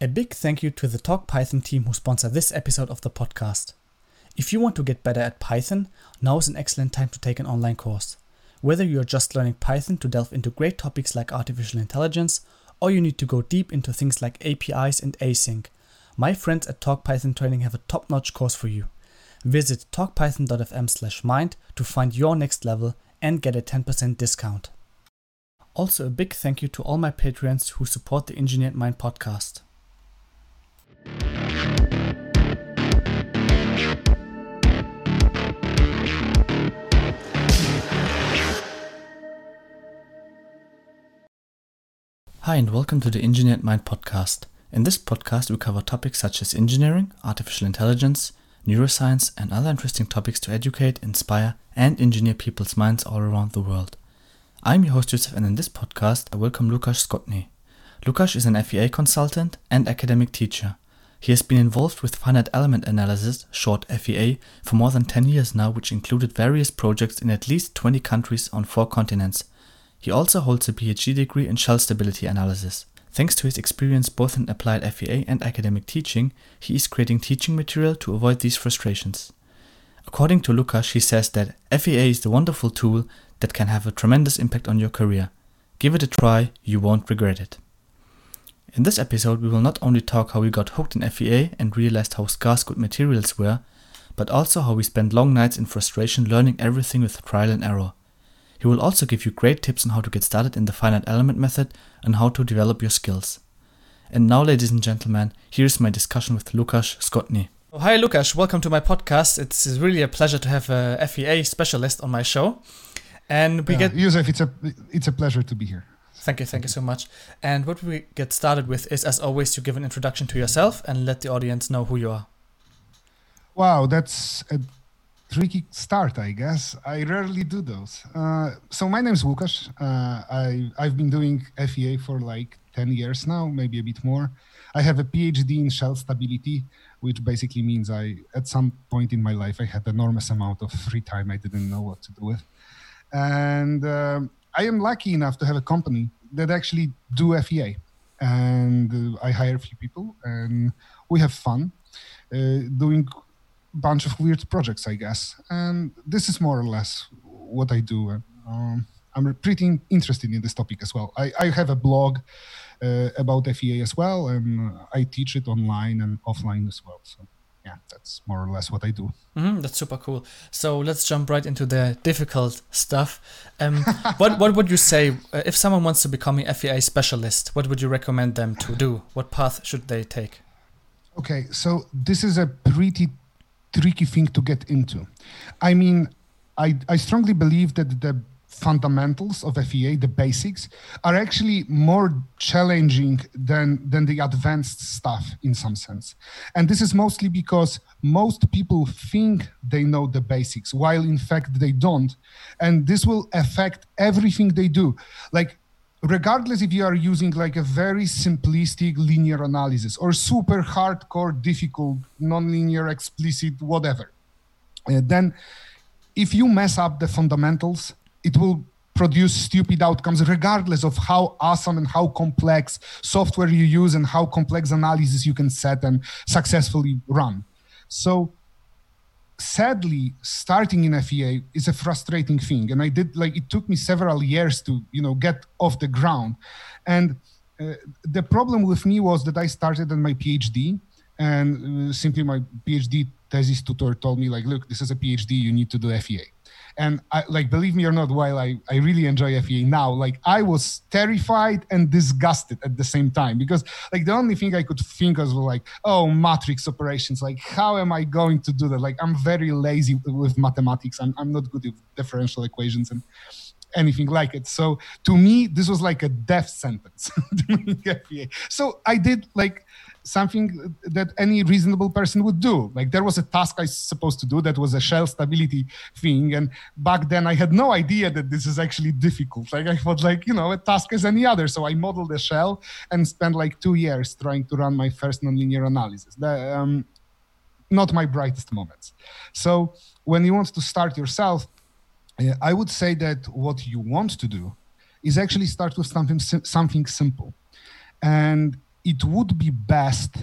A big thank you to the Talk Python team who sponsor this episode of the podcast. If you want to get better at Python, now is an excellent time to take an online course. Whether you are just learning Python to delve into great topics like artificial intelligence, or you need to go deep into things like APIs and async, my friends at Talk Python Training have a top-notch course for you. Visit talkpython.fm/mind to find your next level and get a 10% discount. Also, a big thank you to all my Patreons who support the Engineered Mind podcast. Hi, and welcome to the Engineered Mind podcast. In this podcast, we cover topics such as engineering, artificial intelligence, neuroscience, and other interesting topics to educate, inspire, and engineer people's minds all around the world. I'm your host, Yusuf, and in this podcast, I welcome Lukasz Skotny. Lukasz is an FEA consultant and academic teacher. He has been involved with finite element analysis, short FEA, for more than 10 years now, which included various projects in at least 20 countries on four continents. He also holds a PhD degree in shell stability analysis. Thanks to his experience both in applied FEA and academic teaching, he is creating teaching material to avoid these frustrations. According to Lukasz, he says that FEA is the wonderful tool that can have a tremendous impact on your career. Give it a try, you won't regret it. In this episode, we will not only talk how we got hooked in FEA and realized how scarce good materials were, but also how we spent long nights in frustration learning everything with trial and error. He will also give you great tips on how to get started in the finite element method and how to develop your skills. And now, ladies and gentlemen, here's my discussion with Lukasz Skotny. Oh, hi, Lukasz. Welcome to my podcast. It's really a pleasure to have a FEA specialist on my show. And we yeah, get Yusuf, it's a it's a pleasure to be here. Thank you, thank you so much. And what we get started with is, as always, to give an introduction to yourself and let the audience know who you are. Wow, that's a tricky start, I guess. I rarely do those. Uh, so my name is Łukasz. Uh, I I've been doing FEA for like ten years now, maybe a bit more. I have a PhD in shell stability, which basically means I, at some point in my life, I had enormous amount of free time I didn't know what to do with, and um, I am lucky enough to have a company that actually do FEA, and uh, I hire a few people, and we have fun uh, doing bunch of weird projects, I guess. And this is more or less what I do. Um, I'm pretty interested in this topic as well. I, I have a blog uh, about FEA as well, and I teach it online and offline as well. So yeah, that's more or less what I do. Mm-hmm, that's super cool. So let's jump right into the difficult stuff. Um, what what would you say uh, if someone wants to become a FEA specialist? What would you recommend them to do? What path should they take? Okay, so this is a pretty tricky thing to get into. I mean, I, I strongly believe that the fundamentals of FEA, the basics, are actually more challenging than, than the advanced stuff in some sense. And this is mostly because most people think they know the basics, while in fact they don't. And this will affect everything they do. Like, regardless if you are using like a very simplistic linear analysis or super hardcore, difficult, nonlinear, explicit, whatever, uh, then if you mess up the fundamentals, it will produce stupid outcomes regardless of how awesome and how complex software you use and how complex analysis you can set and successfully run. So sadly starting in fea is a frustrating thing and i did like it took me several years to you know get off the ground and uh, the problem with me was that i started on my phd and uh, simply my phd thesis tutor told me like look this is a phd you need to do fea and I, like believe me or not while I, I really enjoy fea now like i was terrified and disgusted at the same time because like the only thing i could think of was like oh matrix operations like how am i going to do that? Like i'm very lazy with mathematics. I'm, I'm not good with differential equations and anything like it. So to me this was like a death sentence so i did like something that any reasonable person would do. Like there was a task I was supposed to do that was a shell stability thing. And back then I had no idea that this is actually difficult. Like I thought like, you know, a task as any other. So I modeled a shell and spent like two years trying to run my first nonlinear analysis. The, um, not my brightest moments. So when you want to start yourself, uh, I would say that what you want to do is actually start with something something simple. And it would be best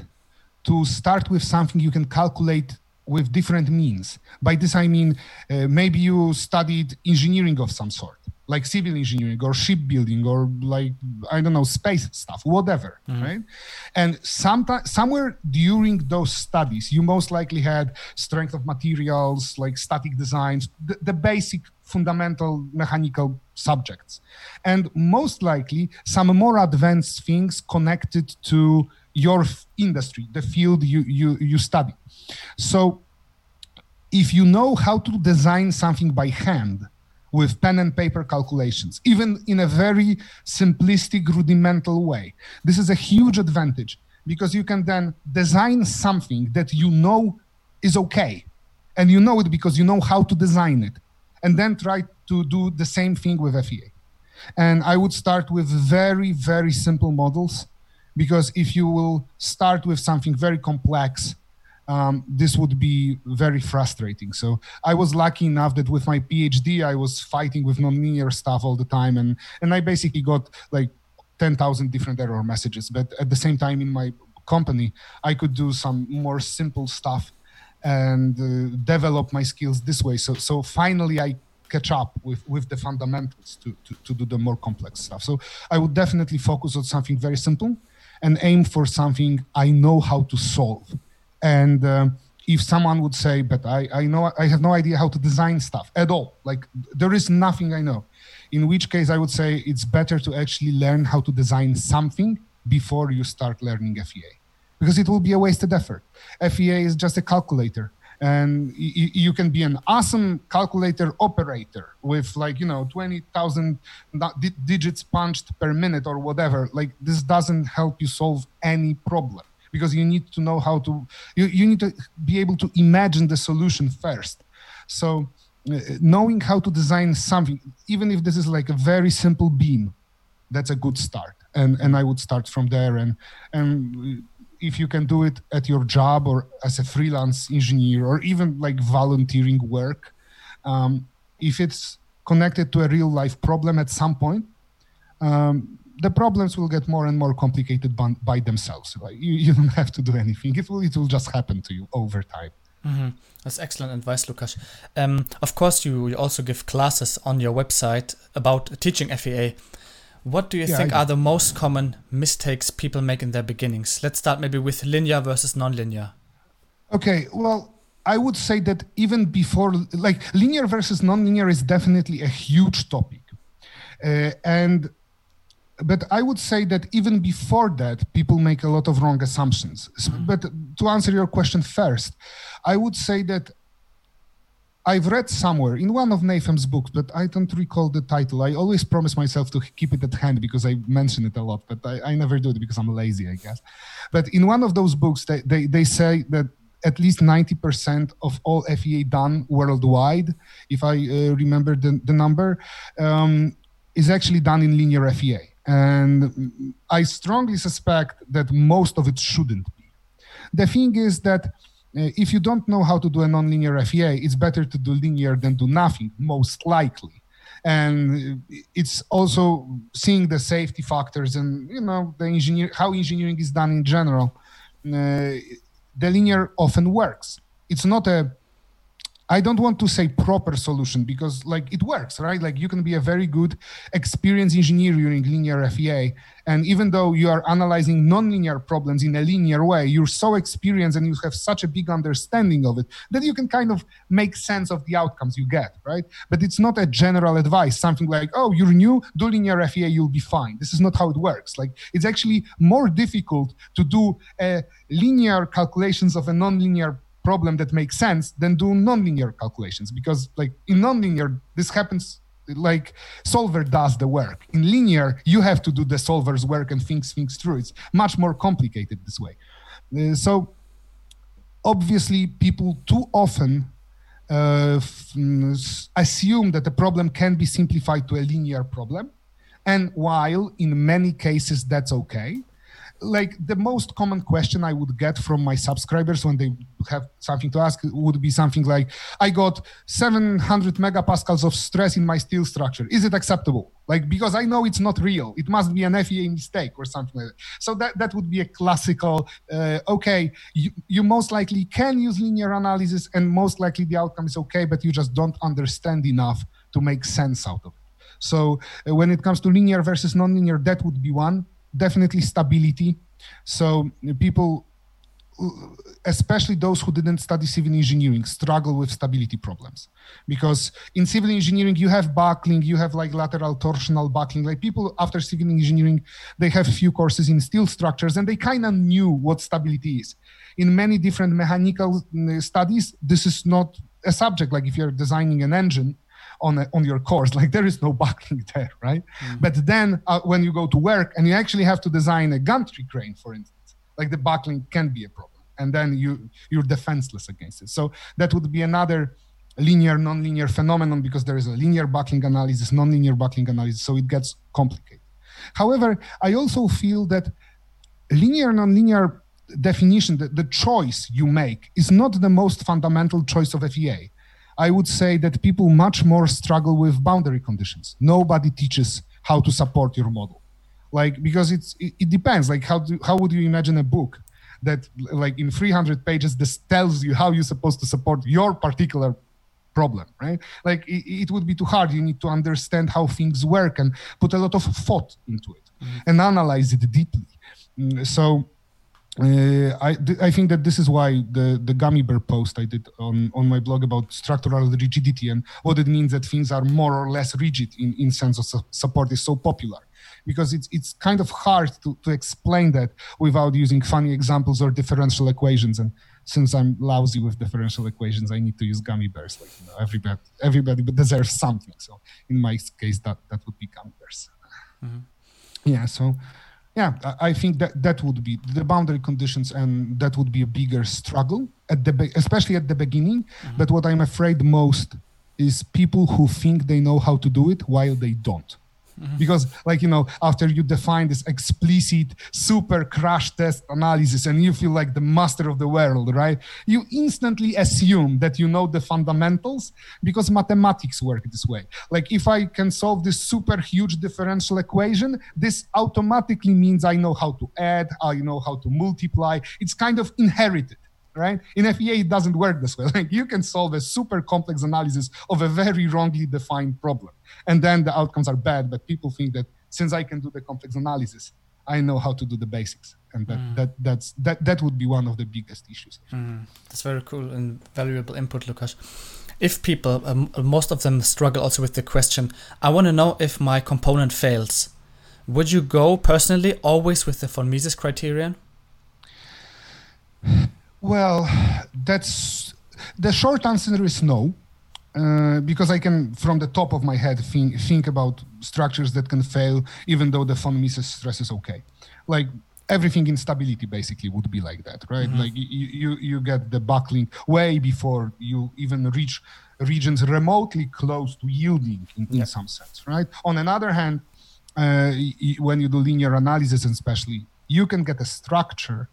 to start with something you can calculate with different means. By this, I mean uh, maybe you studied engineering of some sort, like civil engineering or shipbuilding or like, I don't know, space stuff, whatever, mm-hmm. right? And sometime, somewhere during those studies, you most likely had strength of materials, like static designs, the, the basic fundamental mechanical subjects. And most likely some more advanced things connected to your industry, the field you, you, you study. So if you know how to design something by hand with pen and paper calculations, even in a very simplistic, rudimental way, this is a huge advantage because you can then design something that you know is okay. And you know it because you know how to design it. And then try to do the same thing with FEA. And I would start with very, very simple models because if you will start with something very complex, um, this would be very frustrating. So I was lucky enough that with my PhD, I was fighting with nonlinear stuff all the time, and and I basically got like ten thousand different error messages. But at the same time, in my company, I could do some more simple stuff and uh, develop my skills this way. So so finally, I catch up with with the fundamentals to, to to do the more complex stuff. So I would definitely focus on something very simple and aim for something I know how to solve. And um, if someone would say, but I, I know I have no idea how to design stuff at all, like there is nothing I know, in which case I would say it's better to actually learn how to design something before you start learning FEA because it will be a wasted effort. FEA is just a calculator. And y- you can be an awesome calculator operator with like you know 20000 digits punched per minute or whatever. Like this doesn't help you solve any problem because you need to know how to you, you need to be able to imagine the solution first. So uh, knowing how to design something even if this is like a very simple beam that's a good start. And and i would start from there and and if you can do it at your job or as a freelance engineer or even like volunteering work um, if it's connected to a real life problem at some point um, the problems will get more and more complicated by, by themselves like you, you don't have to do anything it will, it will just happen to you over time mm-hmm. That's excellent advice, Lukas. Um, of course, you, you also give classes on your website about teaching FEA. What do you yeah, think are the most common mistakes people make in their beginnings? Let's start maybe with linear versus nonlinear. Okay, well, I would say that even before, like linear versus nonlinear is definitely a huge topic. Uh, and but I would say that even before that, people make a lot of wrong assumptions. Mm-hmm. But to answer your question first, I would say that I've read somewhere in one of NAFEMS books, but I don't recall the title. I always promise myself to keep it at hand because I mention it a lot, but I, I never do it because I'm lazy, I guess. But in one of those books, they, they, they say that at least 90% of all FEA done worldwide, if I uh, remember the, the number, um, is actually done in linear FEA. And I strongly suspect that most of it shouldn't be. The thing is that if you don't know how to do a nonlinear FEA, it's better to do linear than do nothing, most likely. And it's also seeing the safety factors and you know the engineer how engineering is done in general. Uh, the linear often works. It's not a I don't want to say proper solution because like it works, right? Like you can be a very good experienced engineer using linear FEA. And even though you are analyzing nonlinear problems in a linear way, you're so experienced and you have such a big understanding of it that you can kind of make sense of the outcomes you get, right? But it's not a general advice, something like, oh, you're new, do linear FEA, you'll be fine. This is not how it works. Like it's actually more difficult to do a linear calculations of a nonlinear problem that makes sense than do nonlinear calculations. Because like in nonlinear this happens like solver does the work. In linear you have to do the solver's work and think things through. It's much more complicated this way. Uh, so obviously people too often uh, f- assume that the problem can be simplified to a linear problem. And while in many cases that's okay like the most common question I would get from my subscribers when they have something to ask would be something like, I got 700 megapascals of stress in my steel structure. Is it acceptable? Like, because I know it's not real. It must be an FEA mistake or something like that. So that, that would be a classical, uh, okay, you, you most likely can use linear analysis and most likely the outcome is okay, but you just don't understand enough to make sense out of it. So uh, when it comes to linear versus nonlinear, that would be one. Definitely stability. So people, especially those who didn't study civil engineering, struggle with stability problems because in civil engineering you have buckling, you have like lateral torsional buckling. Like people after civil engineering, they have few courses in steel structures and they kind of knew what stability is. In many different mechanical mm, studies, this is not a subject. Like if you're designing an engine, on a, on your course. Like there is no buckling there right? Mm-hmm. but then uh, when you go to work and you actually have to design a gantry crane for instance like the buckling can be a problem. And then you you're defenseless against it. So that would be another linear non-linear phenomenon because there is a linear buckling analysis non-linear buckling analysis. So it gets complicated. However i also feel that linear non-linear definition the, the choice you make is not the most fundamental choice of fea I would say that people much more struggle with boundary conditions. Nobody teaches how to support your model, like because it's it, it depends. Like how do how would you imagine a book that like in 300 pages this tells you how you're supposed to support your particular problem, right? Like it, it would be too hard. You need to understand how things work and put a lot of thought into it mm-hmm. and analyze it deeply. Mm, so uh, I, I think that this is why the, the gummy bear post I did on, on my blog about structural rigidity and what it means that things are more or less rigid in, in sense of su- support is so popular. Because it's it's kind of hard to, to explain that without using funny examples or differential equations. And since I'm lousy with differential equations I need to use gummy bears like you know everybody everybody deserves something. So in my case that that would be gummy bears. Mm-hmm. yeah so yeah i think that that would be the boundary conditions and that would be a bigger struggle at the be- especially at the beginning mm-hmm. but what i'm afraid most is people who think they know how to do it while they don't Mm-hmm. Because, like, you know, after you define this explicit super crash test analysis and you feel like the master of the world, right? You instantly assume that you know the fundamentals because mathematics work this way. Like, if I can solve this super huge differential equation, this automatically means I know how to add, I know how to multiply. It's kind of inherited right? In FEA, it doesn't work this way. Like you can solve a super complex analysis of a very wrongly defined problem, and then the outcomes are bad. But people think that since I can do the complex analysis, I know how to do the basics, and that mm. that that's that that would be one of the biggest issues. Mm. That's very cool and valuable input, Lucas. If people, um, most of them struggle also with the question, I want to know if my component fails. Would you go personally always with the von Mises criterion? Well, that's the short answer is no. Uh, because I can, from the top of my head, think, think about structures that can fail, even though the von Mises stress is okay. Like everything in stability basically would be like that, right? Mm-hmm. Like you, you, you get the buckling way before you even reach regions remotely close to yielding in, yeah. in some sense, right? On another hand, uh, when you do linear analysis, especially, you can get a structure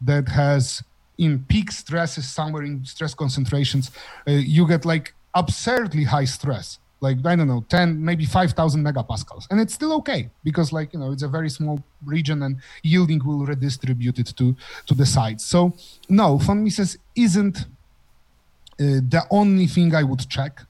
that has in peak stresses somewhere in stress concentrations uh, you get like absurdly high stress. Like i don't know 10 maybe 5000 megapascals. And it's still okay because like you know it's a very small region and yielding will redistribute it to to the sides so no von mises isn't uh, the only thing i would check.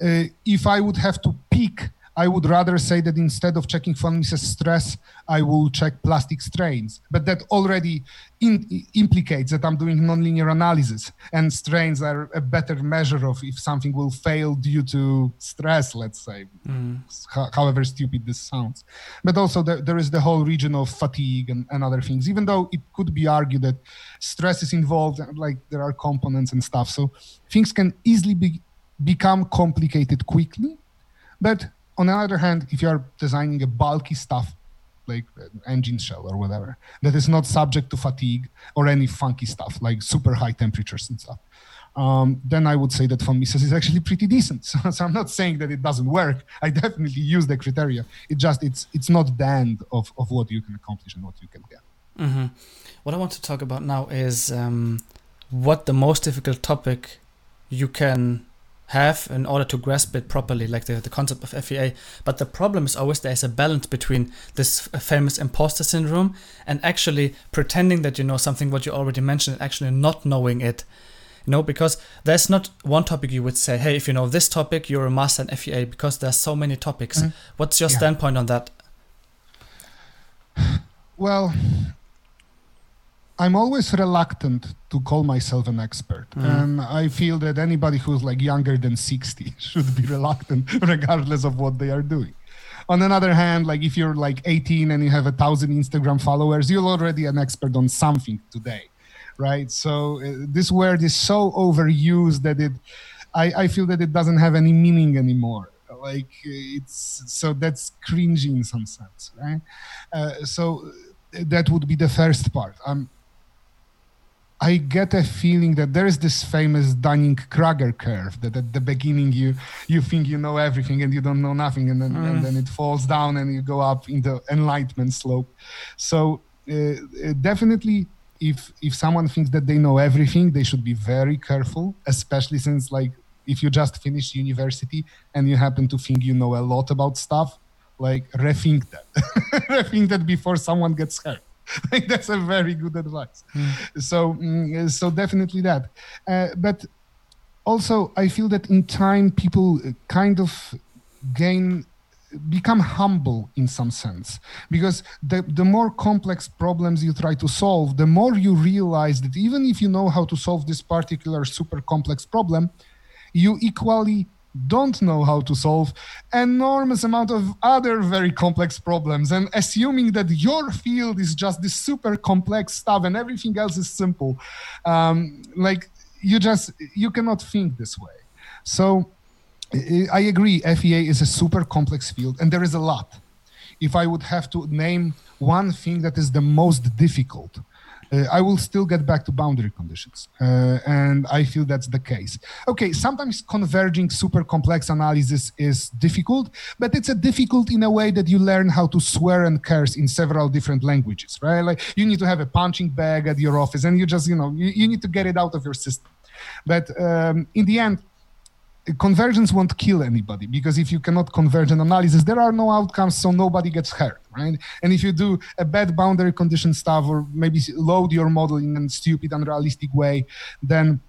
Uh, if i would have to pick I would rather say that instead of checking von Mises stress, I will check plastic strains. But that already in, implicates that I'm doing nonlinear analysis, and strains are a better measure of if something will fail due to stress, let's say, mm. however stupid this sounds. But also, there, there is the whole region of fatigue and, and other things, even though it could be argued that stress is involved, like there are components and stuff. So things can easily be, become complicated quickly. But on the other hand, if you are designing a bulky stuff like engine shell or whatever that is not subject to fatigue or any funky stuff like super high temperatures and stuff, um, then I would say that von Mises is actually pretty decent. So, so, I'm not saying that it doesn't work. I definitely use the criteria. It just it's it's not the end of, of what you can accomplish and what you can get. Mm-hmm. What I want to talk about now is um, what the most difficult topic you can have in order to grasp it properly, like the, the concept of FEA. But the problem is always there's a balance between this famous imposter syndrome and actually pretending that you know something, what you already mentioned, and actually not knowing it. You know, because there's not one topic you would say, hey, if you know this topic, you're a master in FEA, because there's so many topics. Mm-hmm. What's your yeah. standpoint on that? Well, I'm always reluctant to call myself an expert. Mm. And I feel that anybody who's like younger than 60 should be reluctant regardless of what they are doing. On another hand, like if you're like 18 and you have a thousand Instagram followers, you're already an expert on something today, right? So uh, this word is so overused that it, I, I feel that it doesn't have any meaning anymore like it's so that's cringy in some sense right uh, so that would be the first part i'm I get a feeling that there is this famous Dunning-Kruger curve that at the beginning you you think you know everything and you don't know nothing, and then, mm. and then it falls down and you go up in the enlightenment slope. So uh, uh, definitely, if if someone thinks that they know everything, they should be very careful, especially since like if you just finished university and you happen to think you know a lot about stuff, like rethink that, rethink that before someone gets hurt. think that's a very good advice. Mm. So, mm, so definitely that. Uh, but also, I feel that in time, people kind of gain become humble in some sense because the, the more complex problems you try to solve the more you realize that even if you know how to solve this particular super complex problem you equally don't know how to solve enormous amount of other very complex problems. And assuming that your field is just this super complex stuff and everything else is simple um, like you just you cannot think this way. So i agree fea is a super complex field and there is a lot. If i would have to name one thing that is the most difficult uh, I will still get back to boundary conditions. Uh, and I feel that's the case. Okay, sometimes converging super complex analysis is difficult, but it's a difficult in a way that you learn how to swear and curse in several different languages, right? Like you need to have a punching bag at your office and you just, you know, you, you need to get it out of your system. But um, in the end, convergence won't kill anybody because if you cannot converge an analysis, there are no outcomes, so nobody gets hurt, right? And if you do a bad boundary condition stuff or maybe load your model in a stupid, unrealistic way, then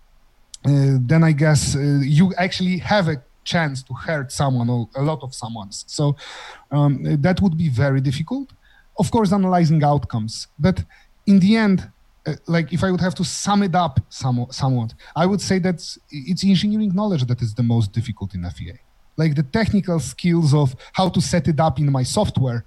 uh, then I guess uh, you actually have a chance to hurt someone or a lot of someone's. So um, that would be very difficult. Of course, analyzing outcomes, but in the end, Uh, like if I would have to sum it up somewhat, somewhat, I would say that it's engineering knowledge that is the most difficult in FEA. Like the technical skills of how to set it up in my software,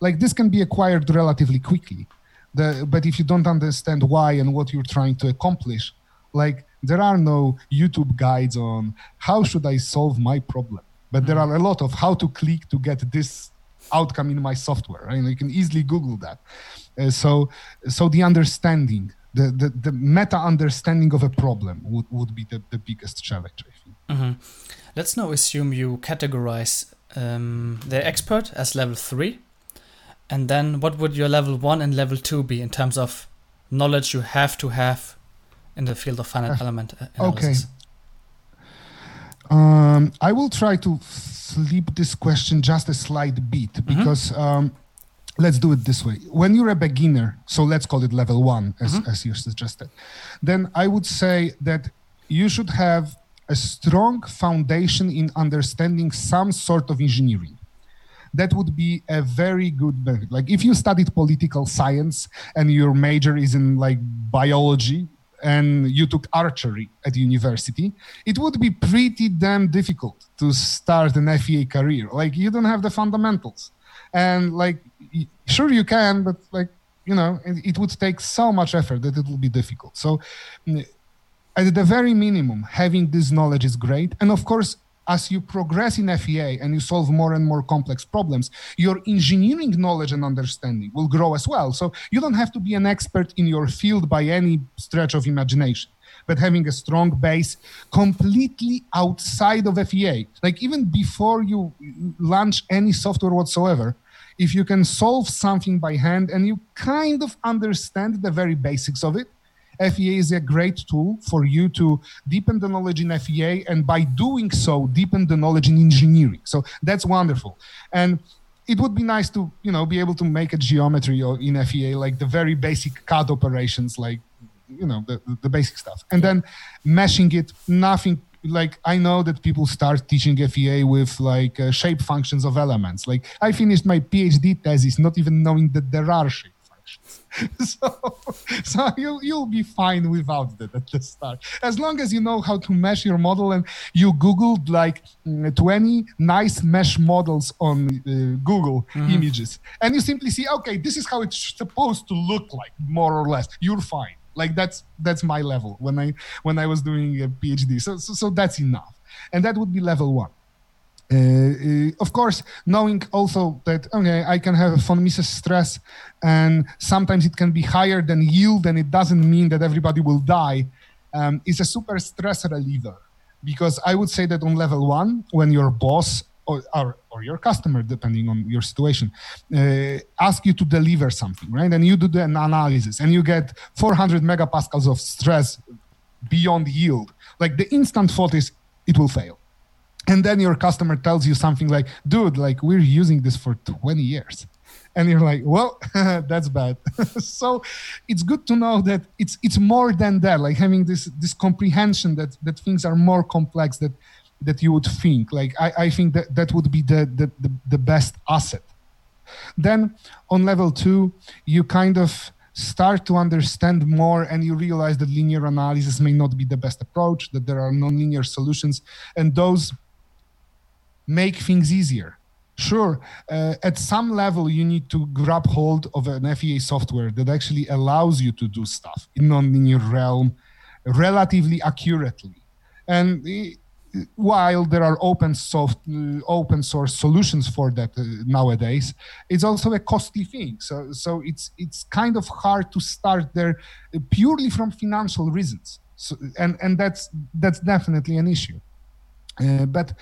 like this can be acquired relatively quickly. The, but if you don't understand why and what you're trying to accomplish, like there are no YouTube guides on how should I solve my problem, but there are a lot of how to click to get this outcome in my software. Right? You can easily Google that. Uh, so, so the understanding, the, the, the meta understanding of a problem would, would be the, the biggest challenge, I think. Mm-hmm. Let's now assume you categorize um, the expert as level three. And then what would your level one and level two be in terms of knowledge you have to have in the field of finite uh, element analysis? Okay. Um, I will try to flip this question just a slight bit mm-hmm. because mm-hmm. um, let's do it this way. When you're a beginner, so let's call it level one, as, mm-hmm. as you suggested, then I would say that you should have a strong foundation in understanding some sort of engineering. That would be a very good benefit. Like if you studied political science and your major is in like biology and you took archery at university, it would be pretty damn difficult to start an FEA career. Like you don't have the fundamentals and like sure you can but like you know it, it, would take so much effort that it will be difficult so mm, at the very minimum having this knowledge is great and of course as you progress in FEA and you solve more and more complex problems, your engineering knowledge and understanding will grow as well. So you don't have to be an expert in your field by any stretch of imagination. but having a strong base completely outside of FEA. Like even before you launch any software whatsoever, if you can solve something by hand and you kind of understand the very basics of it, FEA is a great tool for you to deepen the knowledge in FEA and by doing so deepen the knowledge in engineering. So that's wonderful. And it would be nice to you know be able to make a geometry in FEA like the very basic CAD operations like you know the, the basic stuff and then meshing it nothing like I know that people start teaching FEA with like uh, shape functions of elements. Like I finished my PhD thesis not even knowing that there are shape functions. so, so you, you'll be fine without that at the start. As long as you know how to mesh your model and you Googled like mm, 20 nice mesh models on uh, Google mm-hmm. images, and you simply see, okay, this is how it's supposed to look like, more or less. You're fine. Like that's that's my level when I when I was doing a PhD. So so, so that's enough, and that would be level one. Uh, uh, of course, knowing also that okay, I can have a von Mises stress, and sometimes it can be higher than yield, and it doesn't mean that everybody will die. Um, is a super stress reliever because I would say that on level one, when your boss or, or, or your customer, depending on your situation, uh, ask you to deliver something, right? And you do the analysis, and you get 400 megapascals of stress beyond yield. Like the instant thought is, it will fail and then your customer tells you something like dude like we're using this for 20 years and you're like well that's bad so it's good to know that it's it's more than that like having this this comprehension that that things are more complex that that you would think like i, I think that that would be the, the the, the best asset then on level two you kind of start to understand more and you realize that linear analysis may not be the best approach that there are non-linear solutions and those make things easier. Sure, uh, at some level, you need to grab hold of an FEA software that actually allows you to do stuff in non-linear realm relatively accurately. And uh, while there are open soft, uh, open source solutions for that uh, nowadays, it's also a costly thing. So, so it's it's kind of hard to start there uh, purely from financial reasons. So, and and that's that's definitely an issue. Uh, but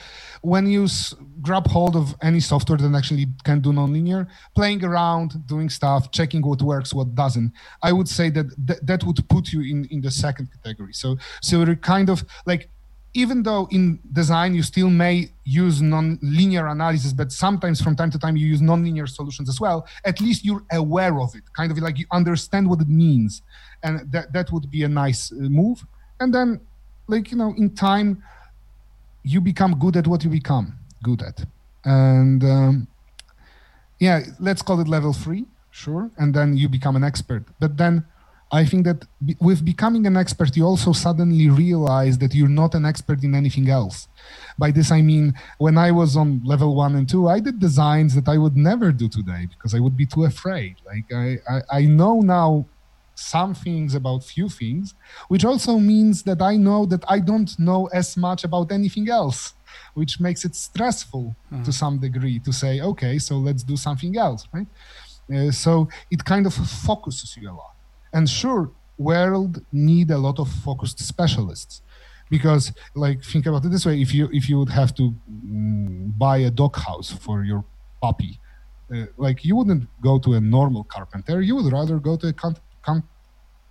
when you s- grab hold of any software that actually can do nonlinear, playing around, doing stuff, checking what works, what doesn't, I would say that th- that would put you in, in the second category. So, so you're kind of like, even though in design you still may use non-linear analysis, but sometimes from time to time you use non-linear solutions as well, at least you're aware of it, kind of like you understand what it means. And that, that would be a nice uh, move. And then, like, you know, in time, you become good at what you become good at and um, yeah let's call it level three sure and then you become an expert but then i think that with becoming an expert you also suddenly realize that you're not an expert in anything else by this i mean when i was on level one and two i did designs that i would never do today because i would be too afraid like i, I, I know now some things about few things, which also means that I know that I don't know as much about anything else, which makes it stressful mm-hmm. to some degree to say, okay, so let's do something else, right? Uh, so it kind of focuses you a lot. And sure, world need a lot of focused specialists. Because like think about it this way if you if you would have to mm, buy a dog house for your puppy uh, like you wouldn't go to a normal carpenter. You would rather go to a con-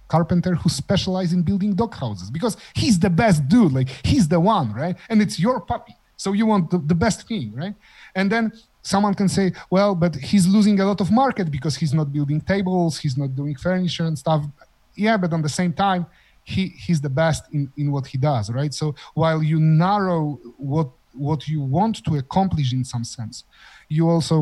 carpenter who specializes in building dog houses. Because he's the best dude like he's the one right? And it's your puppy. So you want the, the best thing right? And then someone can say well but he's losing a lot of market because he's not building tables he's not doing furniture and stuff. Yeah but on the same time he he's the best in in what he does right? So while you narrow what what you want to accomplish in some sense you also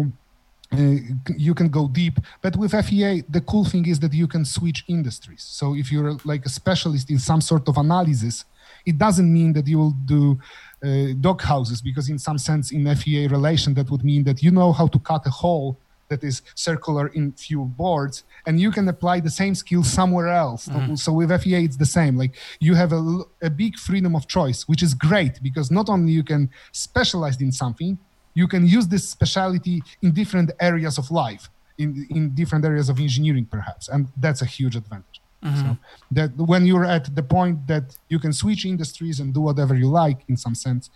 uh, you can go deep. But with fea the cool thing is that you can switch industries. So if you're like a specialist in some sort of analysis it doesn't mean that you will do uh, dog houses because in some sense in fea relation that would mean that you know how to cut a hole that is circular in few boards and you can apply the same skill somewhere else. Mm-hmm. so with fea it's the same. Like you have a, a big freedom of choice which is great because not only you can specialize in something you can use this specialty in different areas of life in, in different areas of engineering perhaps and that's a huge advantage Mm-hmm. So that when you're at the point that you can switch industries and do whatever you like, in some sense,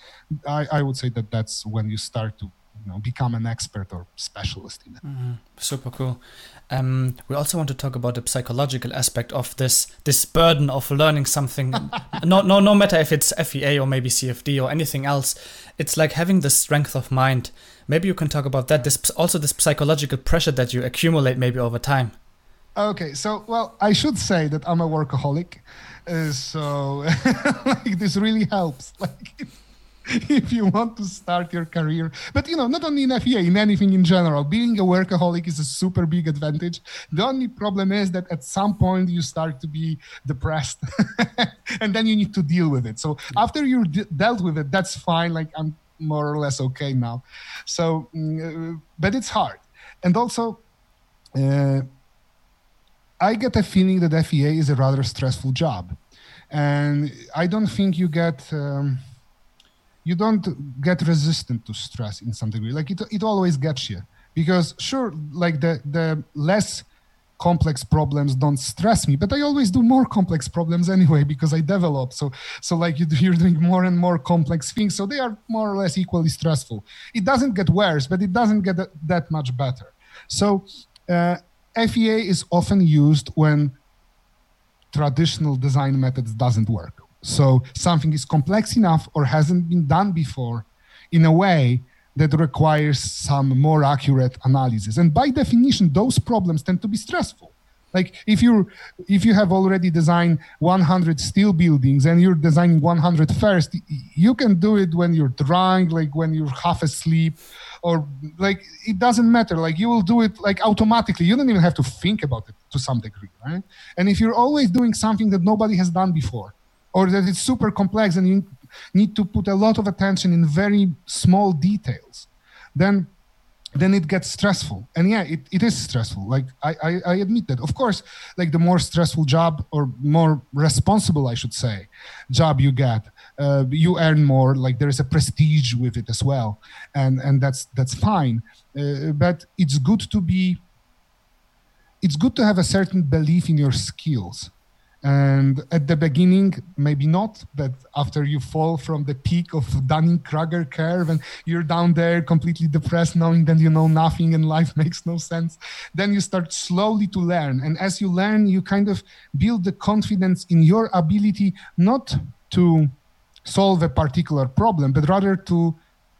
I, I would say that that's when you start to you know become an expert or specialist in it. Mm-hmm. Super cool. Um, we also want to talk about the psychological aspect of this this burden of learning something. no, no, no matter if it's FEA or maybe CFD or anything else, it's like having the strength of mind. Maybe you can talk about that. This also this psychological pressure that you accumulate maybe over time. Okay, so well, I should say that I'm a workaholic, uh, so like this really helps. Like if you want to start your career. But you know, not only in FEA, in anything in general, being a workaholic is a super big advantage. The only problem is that at some point you start to be depressed, and then you need to deal with it. So after you de- dealt with it, that's fine. Like I'm more or less okay now. So, mm, uh, but it's hard, and also. Uh, I get a feeling that FEA is a rather stressful job, and I don't think you get um, you don't get resistant to stress in some degree. Like it, it always gets you. Because sure, like the the less complex problems don't stress me but i always do more complex problems anyway because i develop. So so like you, are doing more and more complex things so they are more or less equally stressful. It doesn't get worse but it doesn't get that much better. So uh, fea is often used when traditional design methods doesn't work so something is complex enough or hasn't been done before in a way that requires some more accurate analysis. And by definition, those problems tend to be stressful. Like if you if you have already designed 100 steel buildings and you're designing 100 first, you can do it when you're drunk, like when you're half asleep, or like it doesn't matter. Like you will do it like automatically. You don't even have to think about it to some degree, right? And if you're always doing something that nobody has done before, or that it's super complex and you need to put a lot of attention in very small details, then then it gets stressful. And yeah, it, it is stressful. Like I, I, I admit that. Of course, like the more stressful job or more responsible, I should say, job you get, uh, you earn more. Like there is a prestige with it as well, and and that's that's fine. Uh, but it's good to be. It's good to have a certain belief in your skills and at the beginning, maybe not, but after you fall from the peak of Dunning-Kruger curve and you're down there completely depressed, knowing that you know nothing and life makes no sense, then you start slowly to learn. And as you learn, you kind of build the confidence in your ability not to solve a particular problem, but rather to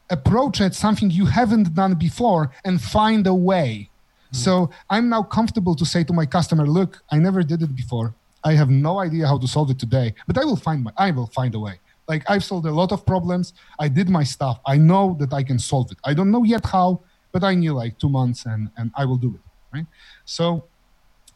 approach it something you haven't done before and find a way. Mm. So I'm now comfortable to say to my customer, look, I never did it before I have no idea how to solve it today, but I will find my, I will find a way. Like I've solved a lot of problems. I did my stuff. I know that I can solve it. I don't know yet how, but I knew like two months and and I will do it. Right. So,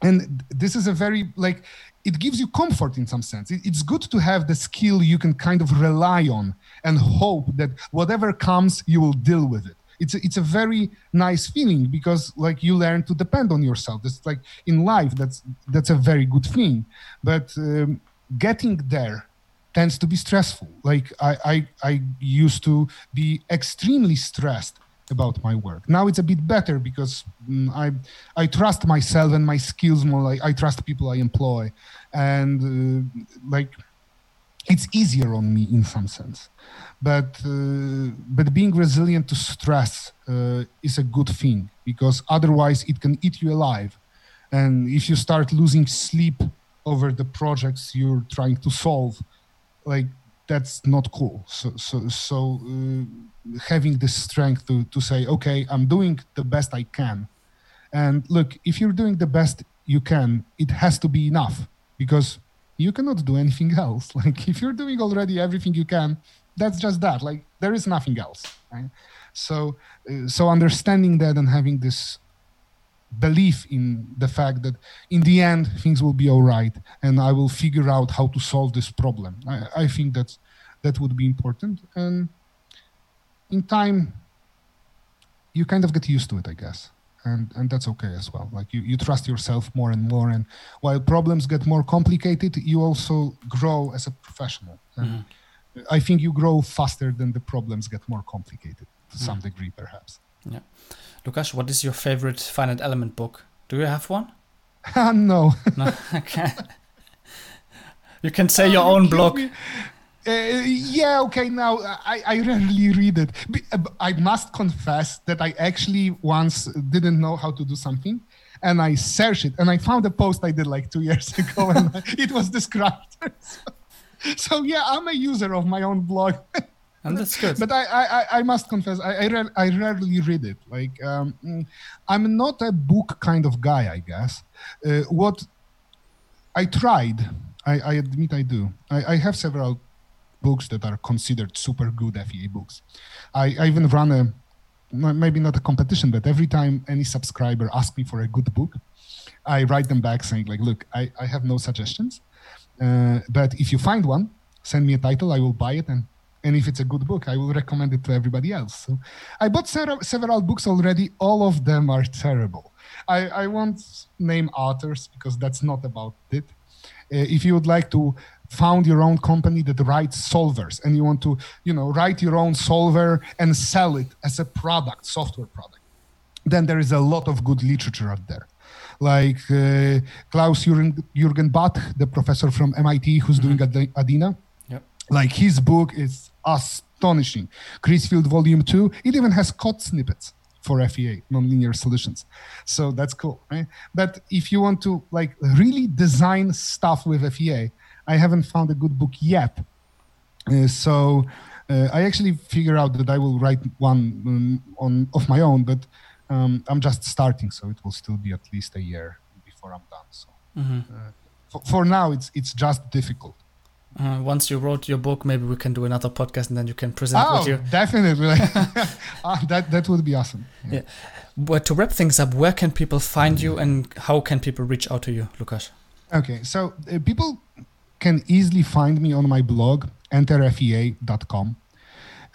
and this is a very like it gives you comfort in some sense. It's good to have the skill you can kind of rely on and hope that whatever comes, you will deal with it. It's a, it's a very nice feeling because like you learn to depend on yourself. It's like in life that's that's a very good thing. But um, getting there tends to be stressful. Like I, I i used to be extremely stressed about my work. Now it's a bit better because um, i i trust myself and my skills more like i trust people i employ. And uh, like it's easier on me in some sense. But uh, but being resilient to stress uh, is a good thing because otherwise it can eat you alive. And if you start losing sleep over the projects you're trying to solve like that's not cool. So so so uh, having the strength to to say okay i'm doing the best i can. And look if you're doing the best you can it has to be enough because you cannot do anything else. Like if you're doing already everything you can that's just that. Like there is nothing else right? So uh, so understanding that and having this belief in the fact that in the end things will be all right and i will figure out how to solve this problem. I, I think that that would be important. And in time you kind of get used to it i guess and and that's okay as well like you, you trust yourself more and more and while problems get more complicated you also grow as a professional mm-hmm. I think you grow faster than the problems get more complicated to mm. some degree, perhaps. Yeah. Lukas, what is your favorite finite element book? Do you have one? no. no. Okay. You can say your own blog. Uh, yeah, okay. Now I, I rarely read it. Uh, I must confess that I actually once didn't know how to do something, and I searched it, and I found a post I did like two years ago, and it was described. so, so yeah, I'm a user of my own blog. and that's good. But I, I, I must confess, I, I, I rarely read it. Like, um, mm, I'm not a book kind of guy, I guess. Uh, what I tried, I, I admit I do. I, I have several books that are considered super good FEA books. I, I even run a maybe not a competition, but every time any subscriber asks me for a good book, I write them back saying like, look, I, I have no suggestions, uh, but if you find one, send me a title, I will buy it, and and if it's a good book, I will recommend it to everybody else. So I bought several, several books already. All of them are terrible. I, I won't name authors because that's not about it. Uh, if you would like to found your own company that writes solvers and you want to you know write your own solver and sell it as a product software product then there is a lot of good literature out there like uh, klaus jürgen, jürgen Bathe the professor from mit who's mm-hmm. doing ADINA yep. like his book is astonishing chris field volume 2 it even has code snippets for FEA, nonlinear solutions. So that's cool, right? But if you want to like really design stuff with FEA, I haven't found a good book yet. Uh, so uh, I actually figure out that I will write one um, on of my own, but um, I'm just starting, so it will still be at least a year before I'm done. So mm-hmm. uh, for, for, now, it's it's just difficult. Uh, once you wrote your book, maybe we can do another podcast, and then you can present oh, you. definitely, uh, that that would be awesome. Yeah. yeah. But to wrap things up, where can people find you, and how can people reach out to you, Lukas? Okay, so uh, people can easily find me on my blog, enterfea.com,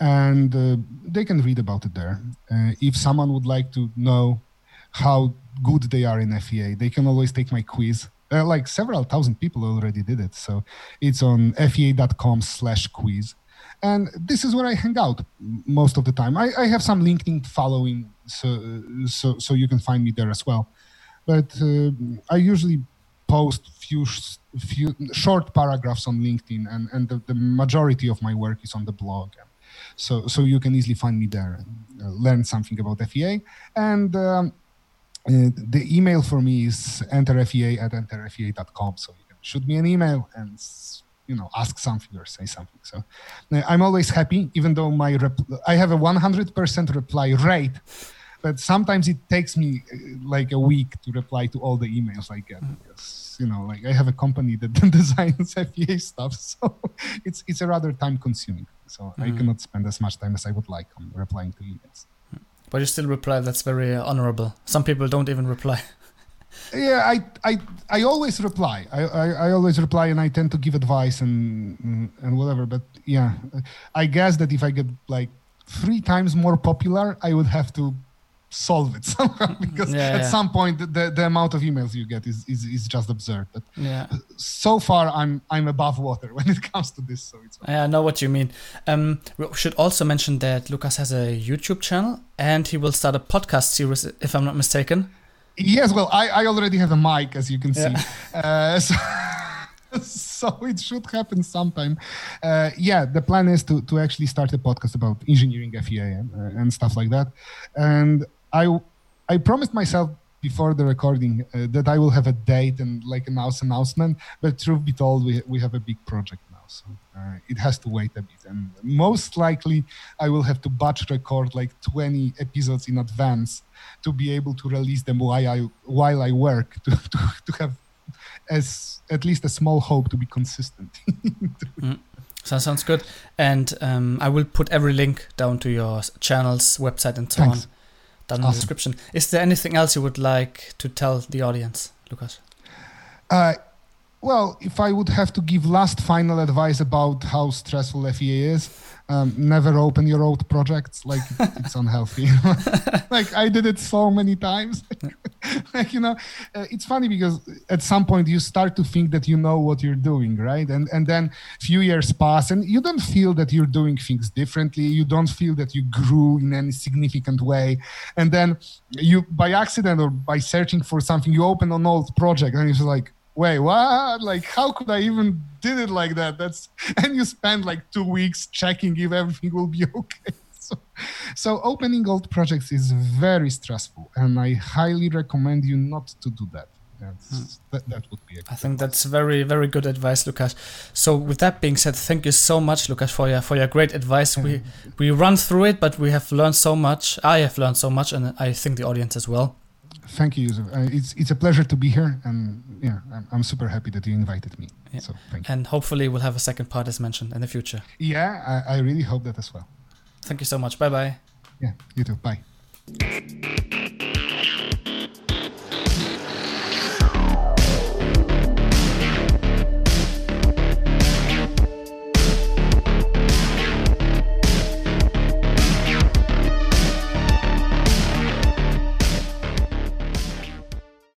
and uh, they can read about it there. Uh, if someone would like to know how good they are in FEA, they can always take my quiz. Uh, like several thousand people already did it, so it's on fea.com slash quiz. and this is where I hang out most of the time. I, I have some LinkedIn following, so so so you can find me there as well. But uh, I usually post few few short paragraphs on LinkedIn, and and the, the majority of my work is on the blog. So so you can easily find me there and uh, learn something about FEA. And um, the email for me is enterfea at enterfea.com. So you can shoot me an email and you know ask something or say something. So uh, I'm always happy, even though my rep- I have a 100% reply rate but sometimes it takes me uh, like a week to reply to all the emails I get mm. because you know like I have a company that designs FEA stuff, so it's it's a rather time consuming. So mm. I cannot spend as much time as I would like on replying to emails. But you still reply. That's very uh, honorable. Some people don't even reply. yeah, I, I I always reply. I, I, I always reply, and I tend to give advice and and whatever. But yeah, I guess that if I get like three times more popular, I would have to solve it somehow because yeah, at yeah. some point the, the amount of emails you get is, is, is just absurd but yeah. so far i'm i'm above water when it comes to this so it's i know what you mean um we should also mention that lucas has a youtube channel and he will start a podcast series if i'm not mistaken yes well i i already have a mic as you can see uh, so so it should happen sometime. Uh, yeah, the plan is to to actually start a podcast about engineering FEA and, uh, and stuff like that. And I I promised myself before the recording uh, that I will have a date and like an announcement. But truth be told, we we have a big project now, so uh, it has to wait a bit. And most likely, I will have to batch record like 20 episodes in advance to be able to release them while I while I work to to, to have as at least a small hope to be consistent. mm. So sounds good. And um, I will put every link down to your channels, website, and so Thanks. on down awesome. in the description. Is there anything else you would like to tell the audience, Lucas? Uh, well, if I would have to give last final advice about how stressful FEA is, um, never open your old projects. Like it's unhealthy. like I did it so many times. like you know, uh, it's funny because at some point you start to think that you know what you're doing, right? And and then few years pass, and you don't feel that you're doing things differently. You don't feel that you grew in any significant way. And then you, by accident or by searching for something, you open an old project, and it's like wait, what? Like, how could I even did it like that? That's and you spend like two weeks checking if everything will be okay. So, so opening old projects is very stressful, and I highly recommend you not to do that. Hmm. That, that would be. I think that's very very good advice, Lucas. So with that being said, thank you so much, Lucas, for your for your great advice. We we run through it, but we have learned so much. I have learned so much, and I think the audience as well. Thank you, Yusuf. Uh, it's it's a pleasure to be here, and yeah, I'm, I'm super happy that you invited me. Yeah. So thank you. And hopefully we'll have a second part, as mentioned, in the future. Yeah, I, I really hope that as well. Thank you so much. Bye bye. Yeah, you too. Bye.